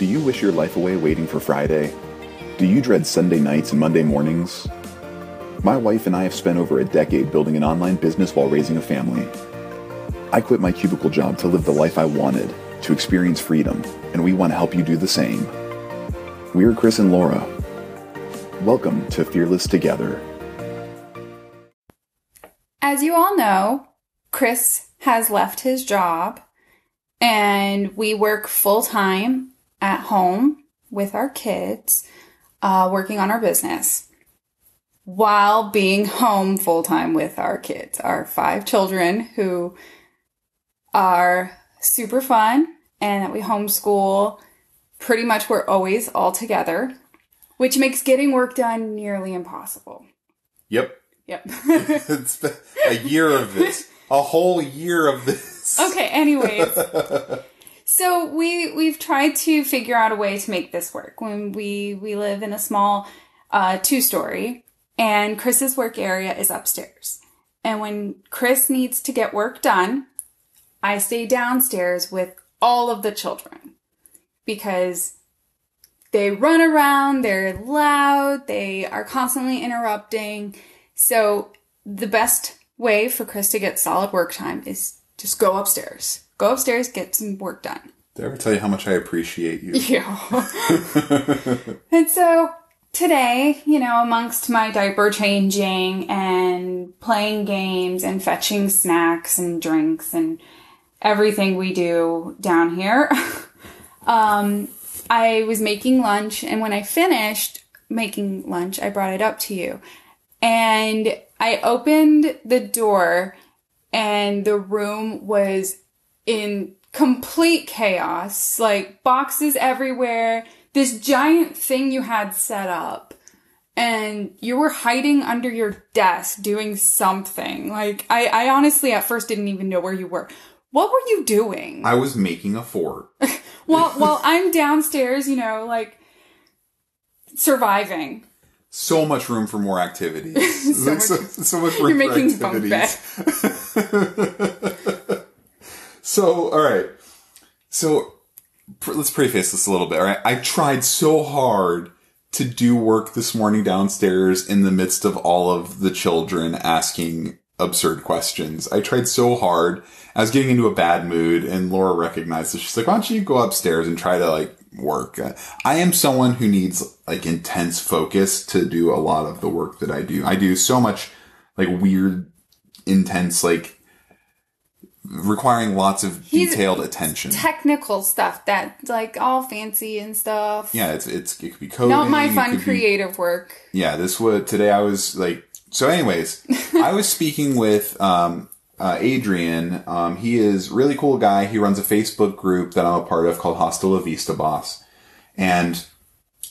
Do you wish your life away waiting for Friday? Do you dread Sunday nights and Monday mornings? My wife and I have spent over a decade building an online business while raising a family. I quit my cubicle job to live the life I wanted, to experience freedom, and we want to help you do the same. We're Chris and Laura. Welcome to Fearless Together. As you all know, Chris has left his job and we work full time at home with our kids, uh, working on our business while being home full time with our kids, our five children who are super fun and that we homeschool. Pretty much we're always all together, which makes getting work done nearly impossible. Yep. Yep. it's been a year of this. A whole year of this. okay, anyways. So we we've tried to figure out a way to make this work. When we we live in a small uh, two story, and Chris's work area is upstairs. And when Chris needs to get work done, I stay downstairs with all of the children because they run around, they're loud, they are constantly interrupting. So the best way for Chris to get solid work time is just go upstairs. Go upstairs, get some work done. Did I ever tell you how much I appreciate you? Yeah. and so today, you know, amongst my diaper changing and playing games and fetching snacks and drinks and everything we do down here, um, I was making lunch. And when I finished making lunch, I brought it up to you. And I opened the door and the room was in complete chaos, like boxes everywhere, this giant thing you had set up. And you were hiding under your desk doing something. Like, I, I honestly at first didn't even know where you were. What were you doing? I was making a fort. well, well, I'm downstairs, you know, like surviving. So much room for more activities. so, much, so, so much room You're for making bunk activities. So, all right. So, pr- let's preface this a little bit. All right. I tried so hard to do work this morning downstairs in the midst of all of the children asking absurd questions. I tried so hard. I was getting into a bad mood and Laura recognized it. She's like, why don't you go upstairs and try to like work? I am someone who needs like intense focus to do a lot of the work that I do. I do so much like weird, intense, like requiring lots of He's- detailed attention. Technical stuff that like all fancy and stuff. yeah, it's, it's, it could be coding. Not my fun could be- creative work. yeah, this would today. I was like, so. Anyways, I was speaking with um, uh, Adrian. Um, he is really cool guy. He runs a Facebook group that I'm a part of called Hasta La Vista Boss, and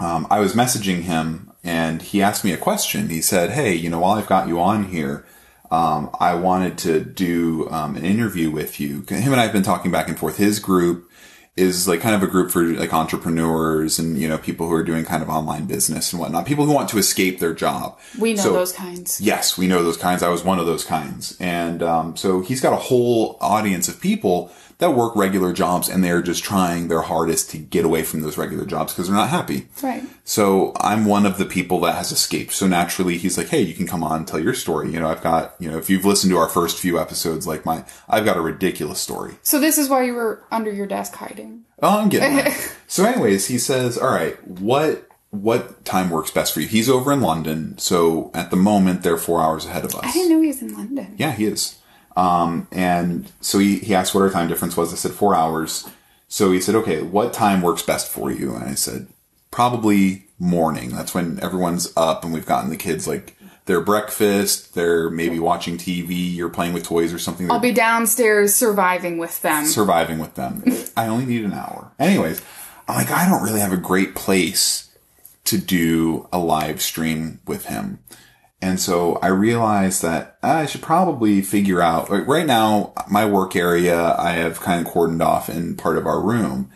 um, I was messaging him, and he asked me a question. He said, "Hey, you know, while I've got you on here." Um, I wanted to do um, an interview with you. Him and I have been talking back and forth. His group is like kind of a group for like entrepreneurs and you know people who are doing kind of online business and whatnot. People who want to escape their job. We know So- those kinds. Yes, we know those kinds. I was one of those kinds. And um, so he's got a whole audience of people that work regular jobs and they're just trying their hardest to get away from those regular jobs because they're not happy. Right. So I'm one of the people that has escaped. So naturally he's like, Hey, you can come on and tell your story. You know, I've got, you know, if you've listened to our first few episodes, like my, I've got a ridiculous story. So this is why you were under your desk hiding. Oh, I'm getting. So anyways, he says, all right, what, what time works best for you? He's over in London. So at the moment, they're four hours ahead of us. I didn't know he was in London. Yeah, he is. Um, and so he, he asked what our time difference was. I said four hours. So he said, okay, what time works best for you? And I said, probably morning. That's when everyone's up and we've gotten the kids like their breakfast. They're maybe watching TV you're playing with toys or something. I'll be downstairs surviving with them. surviving with them. I only need an hour. Anyways, I'm like, I don't really have a great place to do a live stream with him. And so I realized that I should probably figure out, like right now, my work area, I have kind of cordoned off in part of our room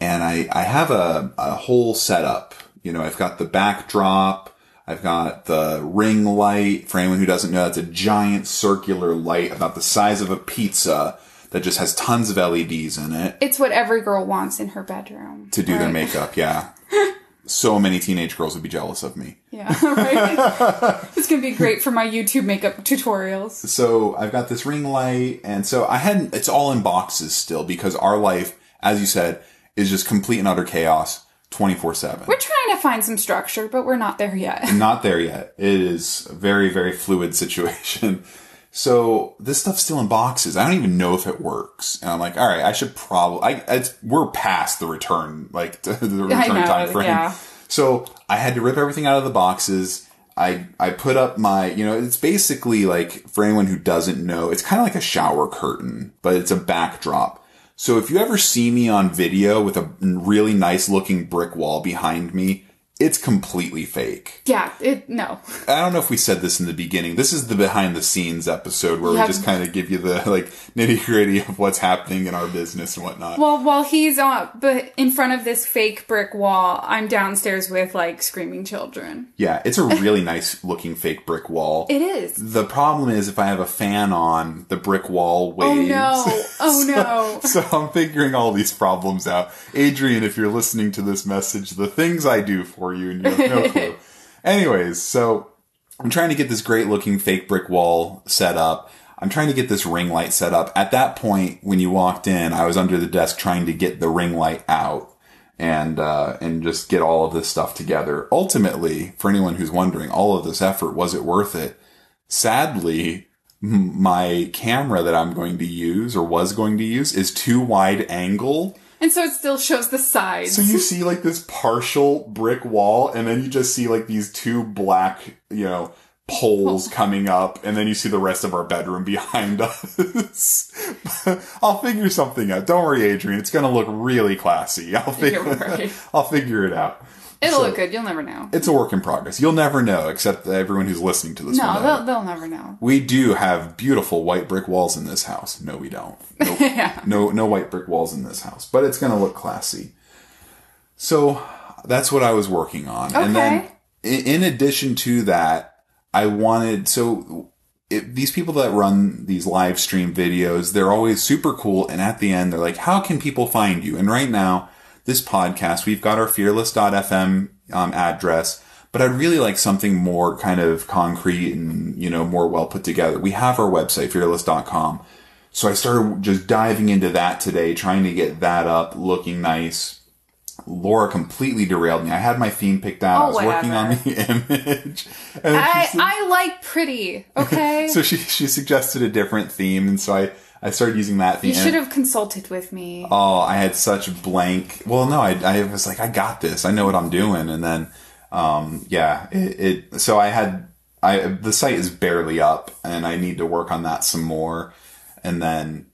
and I, I have a, a whole setup. You know, I've got the backdrop. I've got the ring light. For anyone who doesn't know, it's a giant circular light about the size of a pizza that just has tons of LEDs in it It's what every girl wants in her bedroom. to do their makeup. Yeah. so many teenage girls would be jealous of me. Yeah, right. it's gonna be great for my YouTube makeup tutorials. So I've got this ring light, and so I hadn't. It's all in boxes still because our life, as you said, is just complete and utter chaos, twenty four seven. We're trying to find some structure, but we're not there yet. Not there yet. It is a very very fluid situation. So this stuff's still in boxes. I don't even know if it works. And I'm like, all right, I should probably. I it's, we're past the return like the return know, time frame. yeah. So I had to rip everything out of the boxes. I I put up my you know it's basically like for anyone who doesn't know it's kind of like a shower curtain but it's a backdrop. So if you ever see me on video with a really nice looking brick wall behind me, it's completely fake. Yeah, it no. I don't know if we said this in the beginning. This is the behind the scenes episode where Yeah. we just kind of give you the like nitty gritty of what's happening in our business and whatnot. Well, while he's on, but in front of this fake brick wall, I'm downstairs with like screaming children. yeah, it's a really nice looking fake brick wall. It is. The problem is if I have a fan on, the brick wall oh, waves. Oh waves. no! Oh no! so I'm figuring all these problems out. Adrian, if you're listening to this message, the things I do for you and you have no clue. Anyways, so I'm trying to get this great looking fake brick wall set up. I'm trying to get this ring light set up. At that point, when you walked in, I was under the desk trying to get the ring light out and uh, and just get all of this stuff together. Ultimately, for anyone who's wondering, all of this effort was it worth it? Sadly, my camera that I'm going to use or was going to use is too wide angle. And so it still shows the sides. So you see like this partial brick wall and then you just see like these two black, you know, poles coming up and then you see the rest of our bedroom behind us. I'll figure something out. Don't worry, Adrian. It's going to look really classy. I'll figure, right. I'll figure it out. It'll so- look good. You'll never know. It's a work in progress. You'll never know except everyone who's listening to this No, they'll, they'll never know. We do have beautiful white brick walls in this house. No, we don't. No, no, no white brick walls in this house, but it's going to look classy. So that's what I was working on. And then Okay. in, in addition to that, I wanted, so it, these people that run these live stream videos, they're always super cool. And at the end, they're like, how can people find you? And right now, this podcast, we've got our fearless.fm um, address, but I'd really like something more kind of concrete and, you know, more well put together. We have our website, fearless.com. So I started just diving into that today, trying to get that up, looking nice. Laura completely derailed me. I had my theme picked out. Oh, I was working on the image. And I, said- I like pretty, okay? so she, she suggested a different theme. And so I, I started using that you should have consulted with me. Oh, I had such blank. Well, no, I, I was like, I got this. I know what I'm doing. And then, um, yeah, it, it, so I had, I, the site is barely up and I need to work on that some more. And then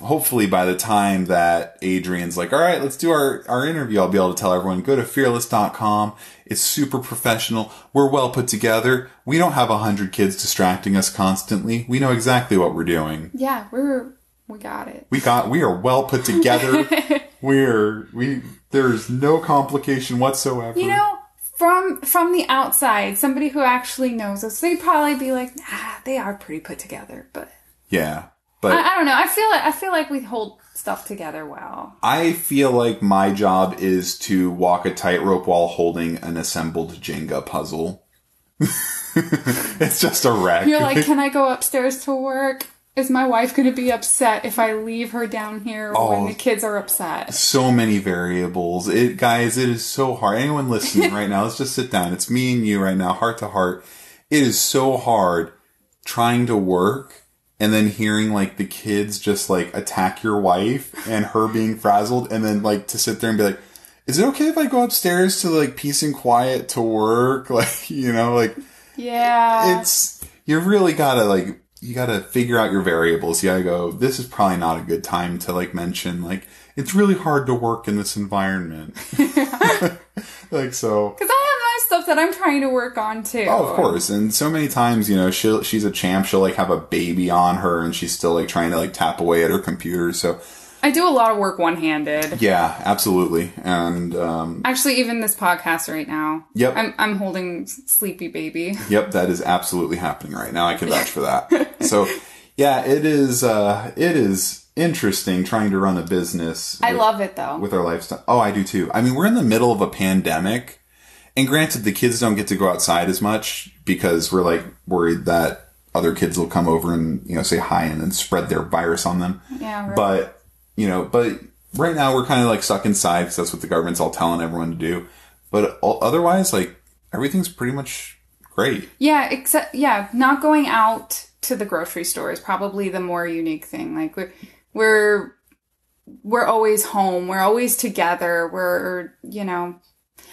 hopefully by the time that Adrian's like, all right, let's do our, our interview, I'll be able to tell everyone, go to fearless.com. It's super professional. We're well put together. We don't have a hundred kids distracting us constantly. We know exactly what we're doing. yeah, we're we got it. We got we are well put together. we're we there's no complication whatsoever. You know, from from the outside, somebody who actually knows us, they'd probably be like, ah, they are pretty put together." But yeah. But I, I don't know. I feel like I feel like we hold stuff together well. I feel like my job is to walk a tightrope while holding an assembled Jenga puzzle. it's just a wreck. You're like, "Can I go upstairs to work?" Is my wife going to be upset if I leave her down here Oh. when the kids are upset? so many variables. It guys, it is so hard. Anyone listening right now, let's just sit down. It's me and you right now, heart to heart. It is so hard trying to work and then hearing like the kids just like attack your wife and her being frazzled and then like to sit there and be like, is it okay if I go upstairs to like peace and quiet to work? Like, you know, like Yeah. it's you really gotta like you gotta figure out your variables. You gotta go. This is probably not a good time to like mention like it's really hard to work in this environment. like so. Because I my stuff that I'm trying to work on too. Oh, of course. And so many times, you know, she she's a champ. She'll like have a baby on her, and she's still like trying to like tap away at her computer. So I do a lot of work one handed. yeah, absolutely. And um, Actually, even this podcast right now. Yep. I'm, I'm holding Sleepy Baby. Yep, that is absolutely happening right now. I can vouch for that. so, yeah, it is. Uh, it is interesting trying to run a business. I with- love it though. with our lifestyle. Oh, I do too. I mean, we're in the middle of a pandemic, and granted, the kids don't get to go outside as much because we're like worried that other kids will come over and you know say hi and then spread their virus on them. yeah, right. But you know, but right now we're kind of like stuck inside because that's what the government's all telling everyone to do. But otherwise, like everything's pretty much great. Yeah, except yeah, not going out to the grocery store is probably the more unique thing. Like we're we're we're always home. We're always together. We're you know,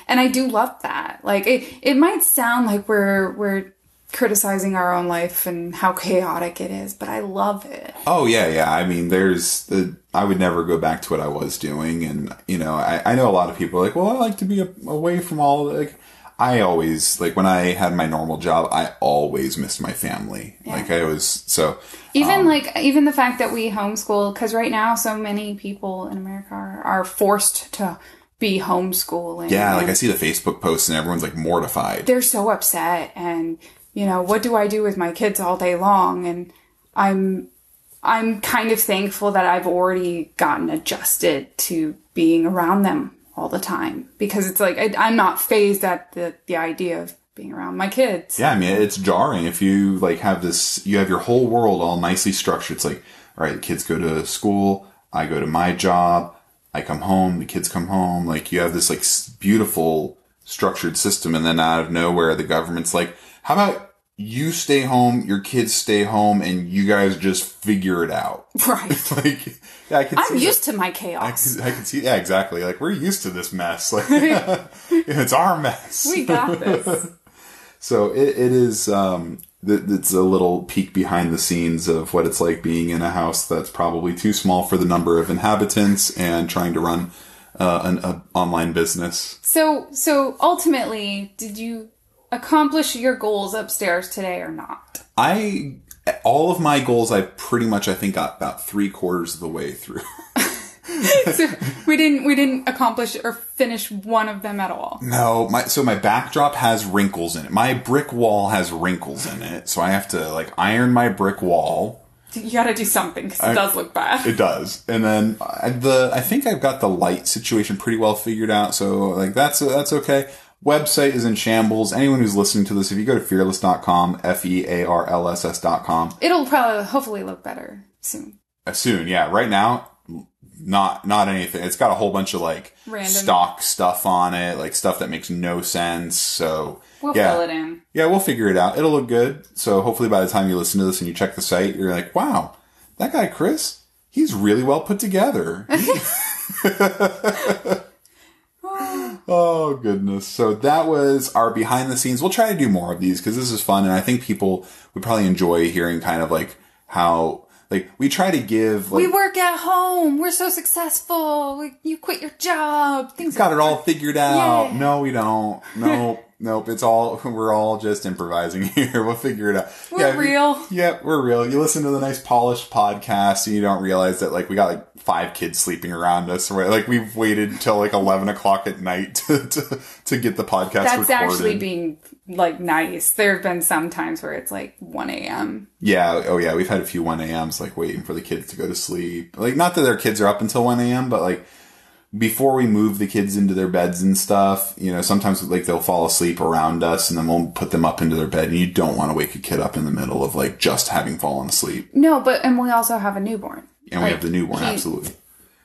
and I do love that. Like it it might sound like we're we're criticizing our own life and how chaotic it is, but I love it. Oh yeah, yeah. I mean, there's the. I would never go back to what I was doing, and you know, I, I know a lot of people are like, well, I like to be a, away from all. of. Like, I always like when I had my normal job, I always missed my family. Like I was so. Even Um, like even the fact that we homeschool because right now so many people in America are, are forced to be homeschooling. Yeah, like I see the Facebook posts and everyone's like mortified. they're so upset and you know what do i do with my kids all day long and i'm i'm kind of thankful that i've already gotten adjusted to being around them all the time because it's like I, i'm not phased at the the idea of being around my kids Yeah, I mean, it's jarring if you like have this. You have your whole world all nicely structured. It's like, all right, the kids go to school. I go to my job. I come home. The kids come home. Like you have this like beautiful structured system, and then out of nowhere, the government's like, "How about you stay home, your kids stay home, and you guys just figure it out?" right like, yeah, I can. i'm used to my I chaos can, I can see. Yeah, exactly. Like we're used to this mess. Like it's our mess. we got this So it, it is. Um, it's a little peek behind the scenes of what it's like being in a house that's probably too small for the number of inhabitants and trying to run uh, an a online business. so so ultimately did you accomplish your goals upstairs today or not I all of my goals, I pretty much I think got about three quarters of the way through. so we didn't we didn't accomplish or finish one of them at all no, my so my backdrop has wrinkles in it. My brick wall has wrinkles in it, so I have to like iron my brick wall. You gotta do something because it does look bad. It does, and then I, the I think I've got the light situation pretty well figured out. So like that's that's okay. Website is in shambles. Anyone who's listening to this, if you go to fearless.com, f e a r l s s dot com, It'll probably hopefully look better soon. uh, soon, yeah. Right now, not not anything. It's got a whole bunch of like Random. stock stuff on it, like stuff that makes no sense. So We'll yeah, fill it in. yeah, we'll figure it out. It'll look good. So hopefully, by the time you listen to this and you check the site, you're like, wow, that guy Chris, he's really well put together. oh goodness! So that was our behind the scenes. We'll try to do more of these because this is fun, and I think people would probably enjoy hearing kind of like how like we try to give like We work at home. We're so successful. You quit your job. Things got it all figured out. Yeah. No, we don't. Nope. nope. It's all we're all just improvising here. We'll figure it out. We're Yeah, real. Yeah, we're real. You listen to the nice polished podcast and you don't realize that like we got like five kids sleeping around us. Or like we've waited until like eleven o'clock at night to to, to get the podcast That's recorded. actually being like nice. There have been some times where it's like 1 a.m. yeah. Oh yeah. We've had a few one a.m.s like waiting for the kids to go to sleep. Like not that their kids are up until one a.m., but like before we move the kids into their beds and stuff, you know, sometimes like they'll fall asleep around us and then we'll put them up into their bed and you don't want to wake a kid up in the middle of like just having fallen asleep. No, but and we also have a newborn. And we have the newborn, he- absolutely.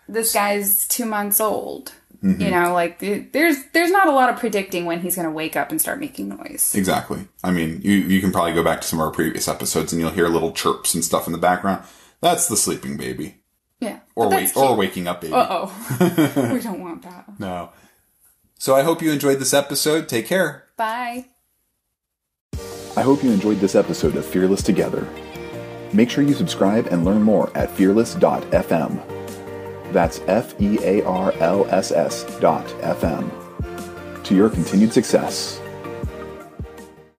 This guy's two months old. Mm-hmm. You know, like there's there's not a lot of predicting when he's going to wake up and start making noise. Exactly. I mean, you, you can probably go back to some of our previous episodes and you'll hear little chirps and stuff in the background. That's the sleeping baby. Yeah, Or But wake that's or waking up baby. Uh oh, we don't want that. No. So I hope you enjoyed this episode. Take care. Bye. I hope you enjoyed this episode of Fearless Together. Make sure you subscribe and learn more at fearless.fm. That's F E A R L S S dot FM. To your continued success.